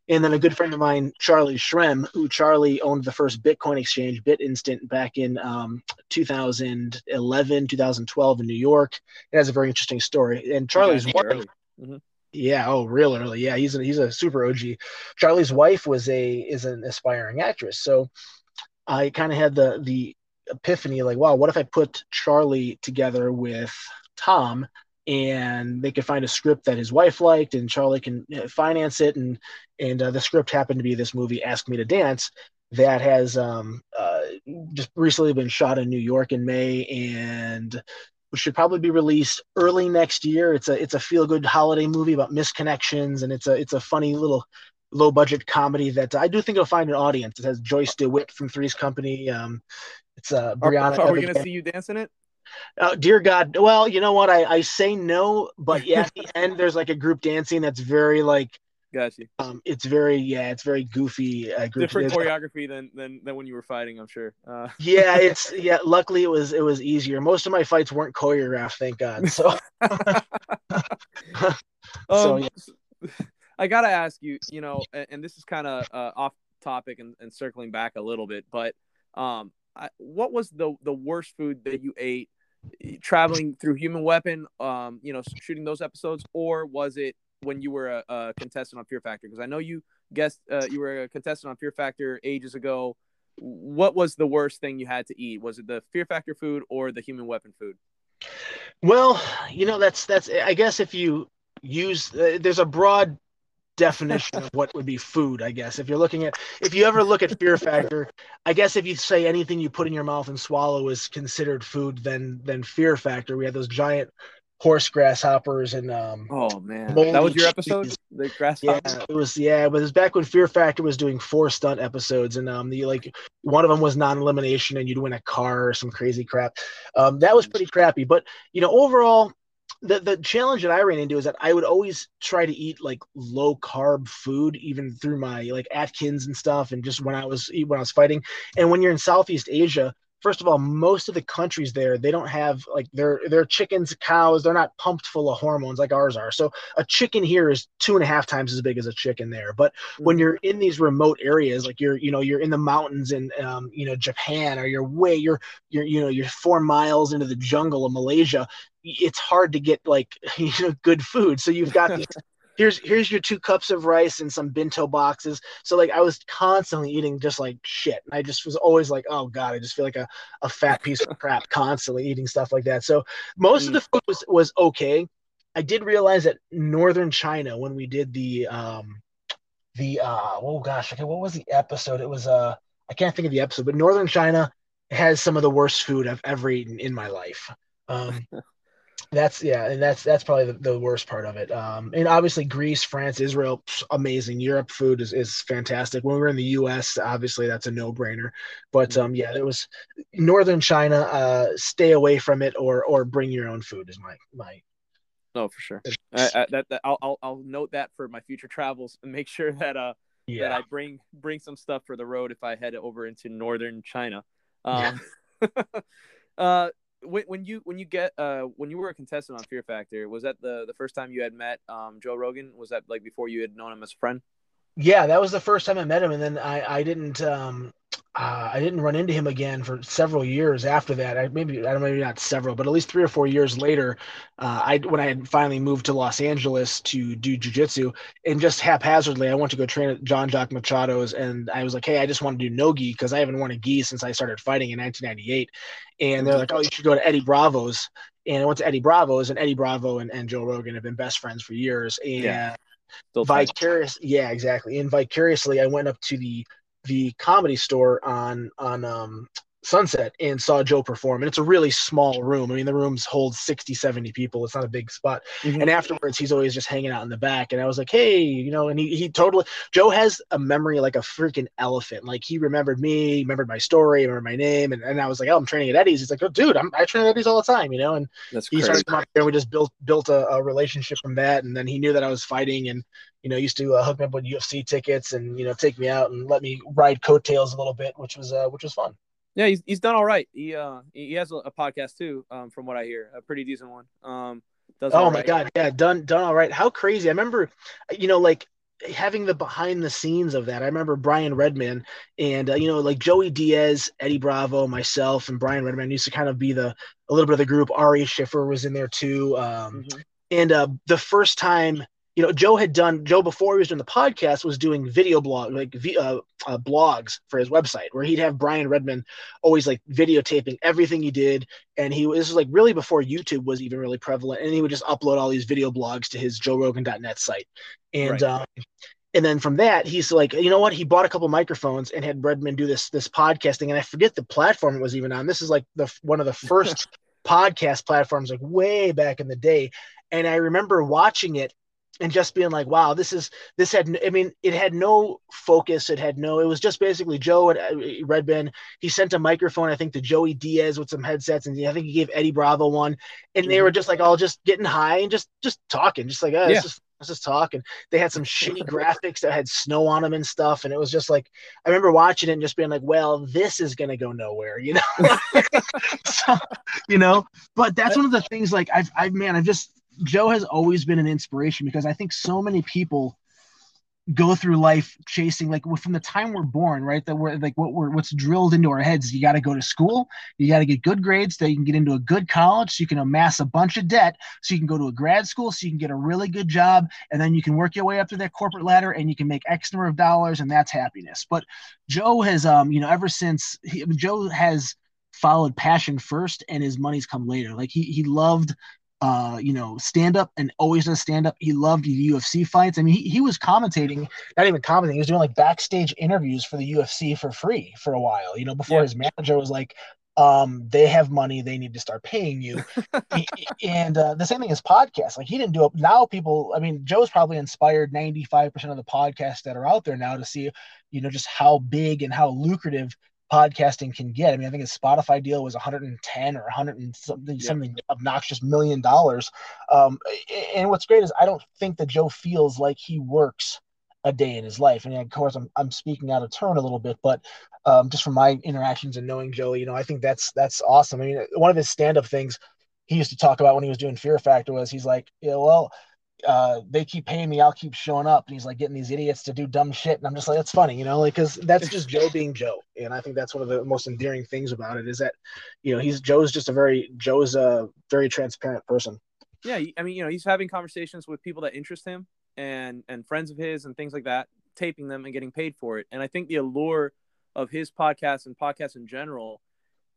And then a good friend of mine, Charlie Shrem, who Charlie owned the first Bitcoin exchange, BitInstant, back in um, 2011, 2012 in New York. It has a very interesting story. And Charlie's wife, mm-hmm. Yeah. Oh, real early. Yeah, he's a, he's a super OG. Charlie's wife was a is an aspiring actress, so I kind of had the the epiphany, like, wow, what if I put Charlie together with Tom, and they could find a script that his wife liked, and Charlie can uh, finance it, and and uh, the script happened to be this movie, Ask Me to Dance, that has um, uh, just recently been shot in New York in May, and which should probably be released early next year. It's a it's a feel good holiday movie about misconnections, and it's a it's a funny little low budget comedy that I do think it'll find an audience. It has Joyce DeWitt from Three's Company. Um, it's uh, Brianna. Are, are we going to see you dancing it? Oh, dear God. Well, you know what? I, I say no, but yeah, at the end there's like a group dancing that's very like Gotcha. Um, it's very yeah, it's very goofy. Uh, Different choreography than, than than when you were fighting, I'm sure. Uh. yeah, <laughs> it's yeah. Luckily, it was it was easier. Most of my fights weren't choreographed, thank God. So, <laughs> <laughs> so um, yeah. I gotta ask you, you know, and, and this is kind of uh, off topic and, and, circling back a little bit, but um, I, what was the the worst food that you ate traveling through Human Weapon? Um, you know, shooting those episodes, or was it when you were a, a contestant on Fear Factor? Because I know you guessed uh, you were a contestant on Fear Factor ages ago. What was the worst thing you had to eat? Was it the Fear Factor food or the human weapon food? Well, you know that's that's I guess if you use uh, there's a broad definition of what would be food i guess if you're looking at if you ever look at fear factor i guess if you say anything you put in your mouth and swallow is considered food then then fear factor we had those giant horse grasshoppers and um oh man. that was your episode? The grasshopper yeah it was yeah but it was back when fear factor was doing four stunt episodes and um the like one of them was non-elimination and you'd win a car or some crazy crap. Um that was pretty crappy but you know overall the the challenge that I ran into is that I would always try to eat like low carb food, even through my like Atkins and stuff, and just when I was when I was fighting. And when you're in Southeast Asia, first of all, most of the countries there, they don't have like their their chickens, cows, they're not pumped full of hormones like ours are. So a chicken here is two and a half times as big as a chicken there. But when Mhm. you're in these remote areas, like you're, you know, you're in the mountains in um, you know, Japan or you're way you're you're you know, you're four miles into the jungle of Malaysia, it's hard to get like <laughs> you know good food. So you've got these <laughs> here's here's your two cups of rice and some bento boxes. So like i was constantly eating just like shit. And i just was always like oh god i just feel like a, a fat piece of crap constantly eating stuff like that. So most of the food was was okay. I did realize that northern china when we did the um the uh oh gosh okay what was the episode? It was uh i can't think of the episode but northern china has some of the worst food i've ever eaten in my life. Um <laughs> that's yeah, and that's that's probably the, the worst part of it. Um, and obviously Greece, France, Israel, amazing. Europe food is, is fantastic. When we were in the U.S., obviously that's a no brainer. But um, yeah, it was northern China. Uh, stay away from it, or or bring your own food is my my. No, for sure. I, I, that, that I'll, I'll I'll note that for my future travels and make sure that uh that I bring bring some stuff for the road if I head over into northern China. Yeah. Um, <laughs> uh, when, when you when you get uh when you were a contestant on Fear Factor, was that the the first time you had met um Joe Rogan? Was that like before you had known him as a friend? yeah, that was the first time I met him, and then I I didn't um. Uh, I didn't run into him again for several years after that. I maybe I don't know, maybe not several, but at least three or four years later, uh, I when I had finally moved to Los Angeles to do jujitsu, and just haphazardly, I went to go train at Jean Jacques Machado's, and I was like, hey, I just want to do no gi because I haven't worn a gi since I started fighting in 1998, and they're like, oh, you should go to Eddie Bravo's, and I went to Eddie Bravo's, and Eddie Bravo and, and Joe Rogan have been best friends for years, and Yeah. Vicarious yeah exactly. And vicariously i went up to the the comedy store on on um sunset and saw joe perform and it's a really small room i mean the rooms hold 60 70 people it's not a big spot Mhm. and afterwards he's always just hanging out in the back and i was like hey you know and he, he totally joe has a memory like a freaking elephant like he remembered me remembered my story remembered my name and, and i was like oh i'm training at eddie's he's like oh dude I'm, i train at eddie's all the time you know and That's he crazy. started coming up there. We just built built a, a relationship from that, and then he knew that I was fighting, and you know, used to uh, hook me up with UFC tickets, and you know, take me out and let me ride coattails a little bit, which was uh, which was fun. Yeah, he's, he's done all right. He uh he has a, a podcast too, um, from what I hear, a pretty decent one. Um, does Oh my right. god, yeah, done done all right. How crazy! I remember, you know, like having the behind the scenes of that. I remember Brian Redban and uh, you know, like Joey Diaz, Eddie Bravo, myself, and Brian Redban used to kind of be the a little bit of the group. Ari Shaffir was in there too. Um, Mhm. and uh, the first time you know joe had done joe before he was doing the podcast was doing video blog like v, uh, uh, blogs for his website where he'd have brian redban always like videotaping everything he did. And he this was like really before youtube was even really prevalent. And he would just upload all these video blogs to his joerogan.net site. And Right. um and then from that he's like you know what? He bought a couple microphones and had redman do this this podcasting. And i forget the platform it was even on. This is like the one of the first <laughs> podcast platforms like way back in the day. And i remember watching it and just being like wow this is this had i mean it had no focus. It had no it was just basically joe and uh, redban he sent a microphone i think to joey diaz with some headsets and i think he gave eddie bravo one. And they Mhm. were just like all just getting high and just just talking just like oh, Yeah. just let's just talk. And they had some shitty <laughs> graphics that had snow on them and stuff. And it was just like i remember watching it and just being like well this is gonna go nowhere you know? <laughs> <laughs> So, you know? But that's one of the things like i've i've man i've just joe has always been an inspiration because i think so many people go through life chasing like from the time we're born right that we're like what we're what's drilled into our heads you got to go to school you got to get good grades so you can get into a good college so you can amass a bunch of debt so you can go to a grad school so you can get a really good job and then you can work your way up to that corporate ladder and you can make x number of dollars and that's happiness. But joe has um you know ever since he, joe has followed passion first and his money's come later. Like he he loved uh, you know, stand up and always does stand up. He loved UFC fights. I mean, he, he was commentating, not even commentating, he was doing like backstage interviews for the UFC for free for a while, you know, before Yeah. his manager was like, um, they have money, they need to start paying you. <laughs> and uh, the same thing as podcasts. Like he didn't do it. Now people, I mean, Joe's probably inspired 95% of the podcasts that are out there now to see, you know, just how big and how lucrative podcasting can get. I mean, I think his Spotify deal was 110 or 100 and something, Yeah. something obnoxious million dollars. Um, and what's great is I don't think that Joe feels like he works a day in his life. And of course, I'm, I'm speaking out of turn a little bit, but um, just from my interactions and knowing Joey, you know, I think that's that's awesome. I mean, one of his stand-up things he used to talk about when he was doing Fear Factor was he's like, yeah, well, uh, they keep paying me, I'll keep showing up. And he's like getting these idiots to do dumb shit. And I'm just like, that's funny, you know, like, cause that's just Joe being Joe. And I think that's one of the most endearing things about it is that, you know, he's Joe's just a very, Joe's a very transparent person. Yeah. I mean, you know, he's having conversations with people that interest him and, and friends of his and things like that, taping them and getting paid for it. And I think the allure of his podcast and podcasts in general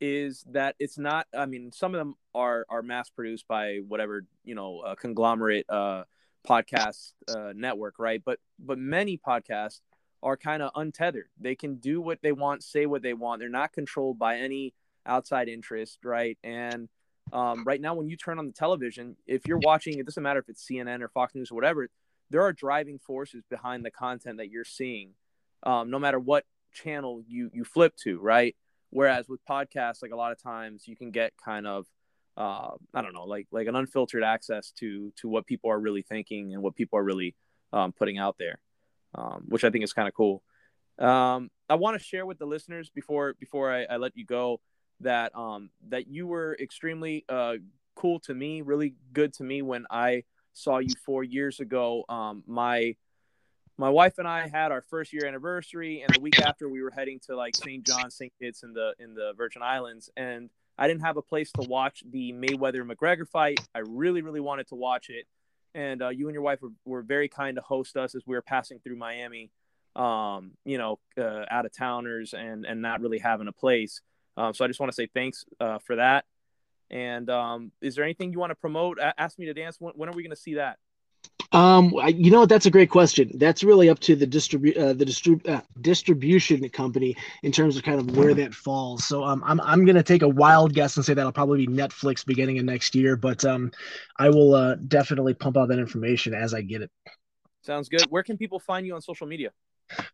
is that it's not i mean some of them are are mass produced by whatever you know conglomerate uh podcast uh, network right? But but many podcasts are kind of untethered. They can do what they want say what they want. They're not controlled by any outside interest right? And um, right now when you turn on the television if you're watching it doesn't matter if it's cnn or fox news or whatever there are driving forces behind the content that you're seeing um, no matter what channel you you flip to right Whereas with podcasts, like a lot of times you can get kind of uh, I don't know, like like an unfiltered access to to what people are really thinking and what people are really um, putting out there, um, which I think is kind of cool. Um, I want to share with the listeners before before I, I let you go that um, that you were extremely uh, cool to me, really good to me when I saw you four years ago. Um, my my wife and I had our first year anniversary, and the week after we were heading to like St. John, St. Kitts in the in the Virgin Islands, and I didn't have a place to watch the Mayweather McGregor fight. I really, really wanted to watch it, and uh, you and your wife were, were very kind to host us as we were passing through Miami. Um, you know, uh, out of towners and and not really having a place. Um, so I just want to say thanks uh, for that. And um, is there anything you want to promote? Ask me to dance. When, when are we going to see that? Um, I, you know? That's a great question. That's really up to the distribute uh, the distrib- uh, distribution company in terms of kind of where that falls. So um, I'm I'm gonna take a wild guess and say that'll probably be Netflix beginning of next year. But um, I will uh, definitely pump out that information as I get it. Sounds good. Where can people find you on social media?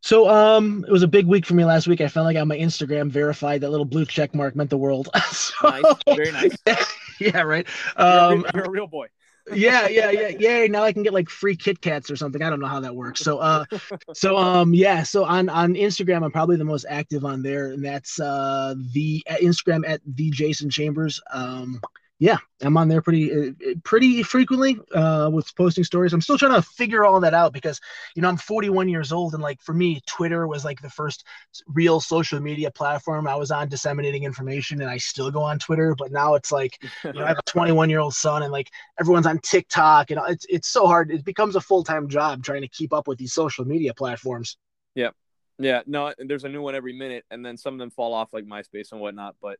So um, it was a big week for me last week. I felt like on my Instagram verified that little blue check mark meant the world. <laughs> so, nice, very nice. <laughs> yeah, right. Um, you're, a, you're a real boy yeah, yeah, yeah, yeah. Now I can get like free Kit Kats or something. I don't know how that works. So, uh, so um, yeah. So on on Instagram, I'm probably the most active on there, and that's uh the Instagram at the Jason Chambers. Um, yeah, I'm on there pretty uh, pretty frequently uh, with posting stories. I'm still trying to figure all that out because you know I'm 41 years old and like for me, Twitter was like the first real social media platform I was on disseminating information, and I still go on Twitter. But now it's like <laughs> you know I have a 21 year old son, and like everyone's on TikTok, and it's it's so hard. It becomes a full time job trying to keep up with these social media platforms. Yeah, yeah. No, there's a new one every minute, and then some of them fall off like MySpace and whatnot, but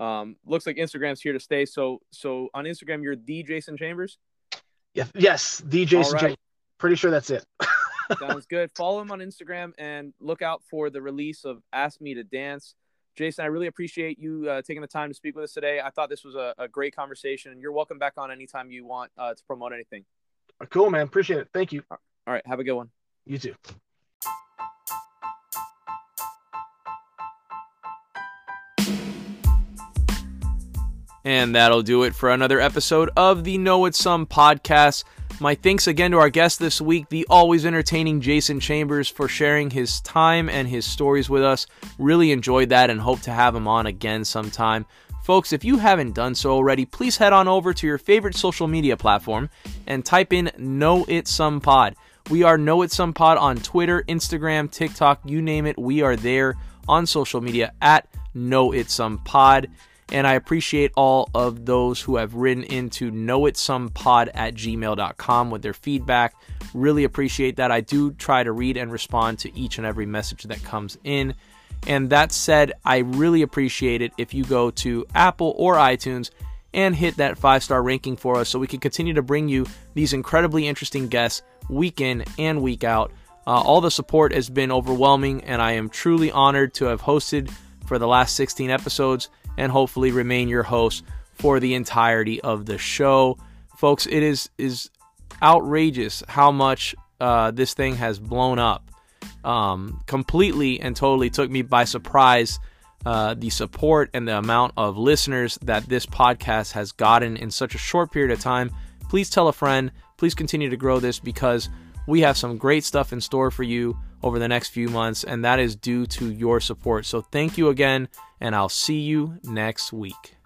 um, looks like Instagram's here to stay. So, so on Instagram, you're the Jason Chambers. Yeah. Yes, the Jason. Right. Chambers. Pretty sure that's it. <laughs> Sounds good. Follow him on Instagram and look out for the release of Ask Me to Dance. Jason, I really appreciate you uh, taking the time to speak with us today. I thought this was a, a great conversation. You're welcome back on anytime you want uh, to promote anything. Cool, man. Appreciate it. Thank you. All right. Have a good one. You too. And that'll do it for another episode of the Know It Some podcast. My thanks again to our guest this week, the always entertaining Jason Chambers, for sharing his time and his stories with us. Really enjoyed that and hope to have him on again sometime. Folks, if you haven't done so already, please head on over to your favorite social media platform and type in Know It Some Pod. We are Know It Some Pod on Twitter, Instagram, TikTok, you name it. We are there on social media at Know It Some Pod. And I appreciate all of those who have written into knowitsomepod at gmail.com with their feedback. Really appreciate that. I do try to read and respond to each and every message that comes in. And that said, I really appreciate it if you go to Apple or iTunes and hit that five star ranking for us so we can continue to bring you these incredibly interesting guests week in and week out. Uh, all the support has been overwhelming, and I am truly honored to have hosted for the last 16 episodes and hopefully remain your host for the entirety of the show. Folks, it is is outrageous how much uh, this thing has blown up. Um, completely and totally took me by surprise. Uh, the support and the amount of listeners that this podcast has gotten in such a short period of time. Please tell a friend. Please continue to grow this because We have some great stuff in store for you over the next few months, and that is due to your support. So thank you again, and I'll see you next week.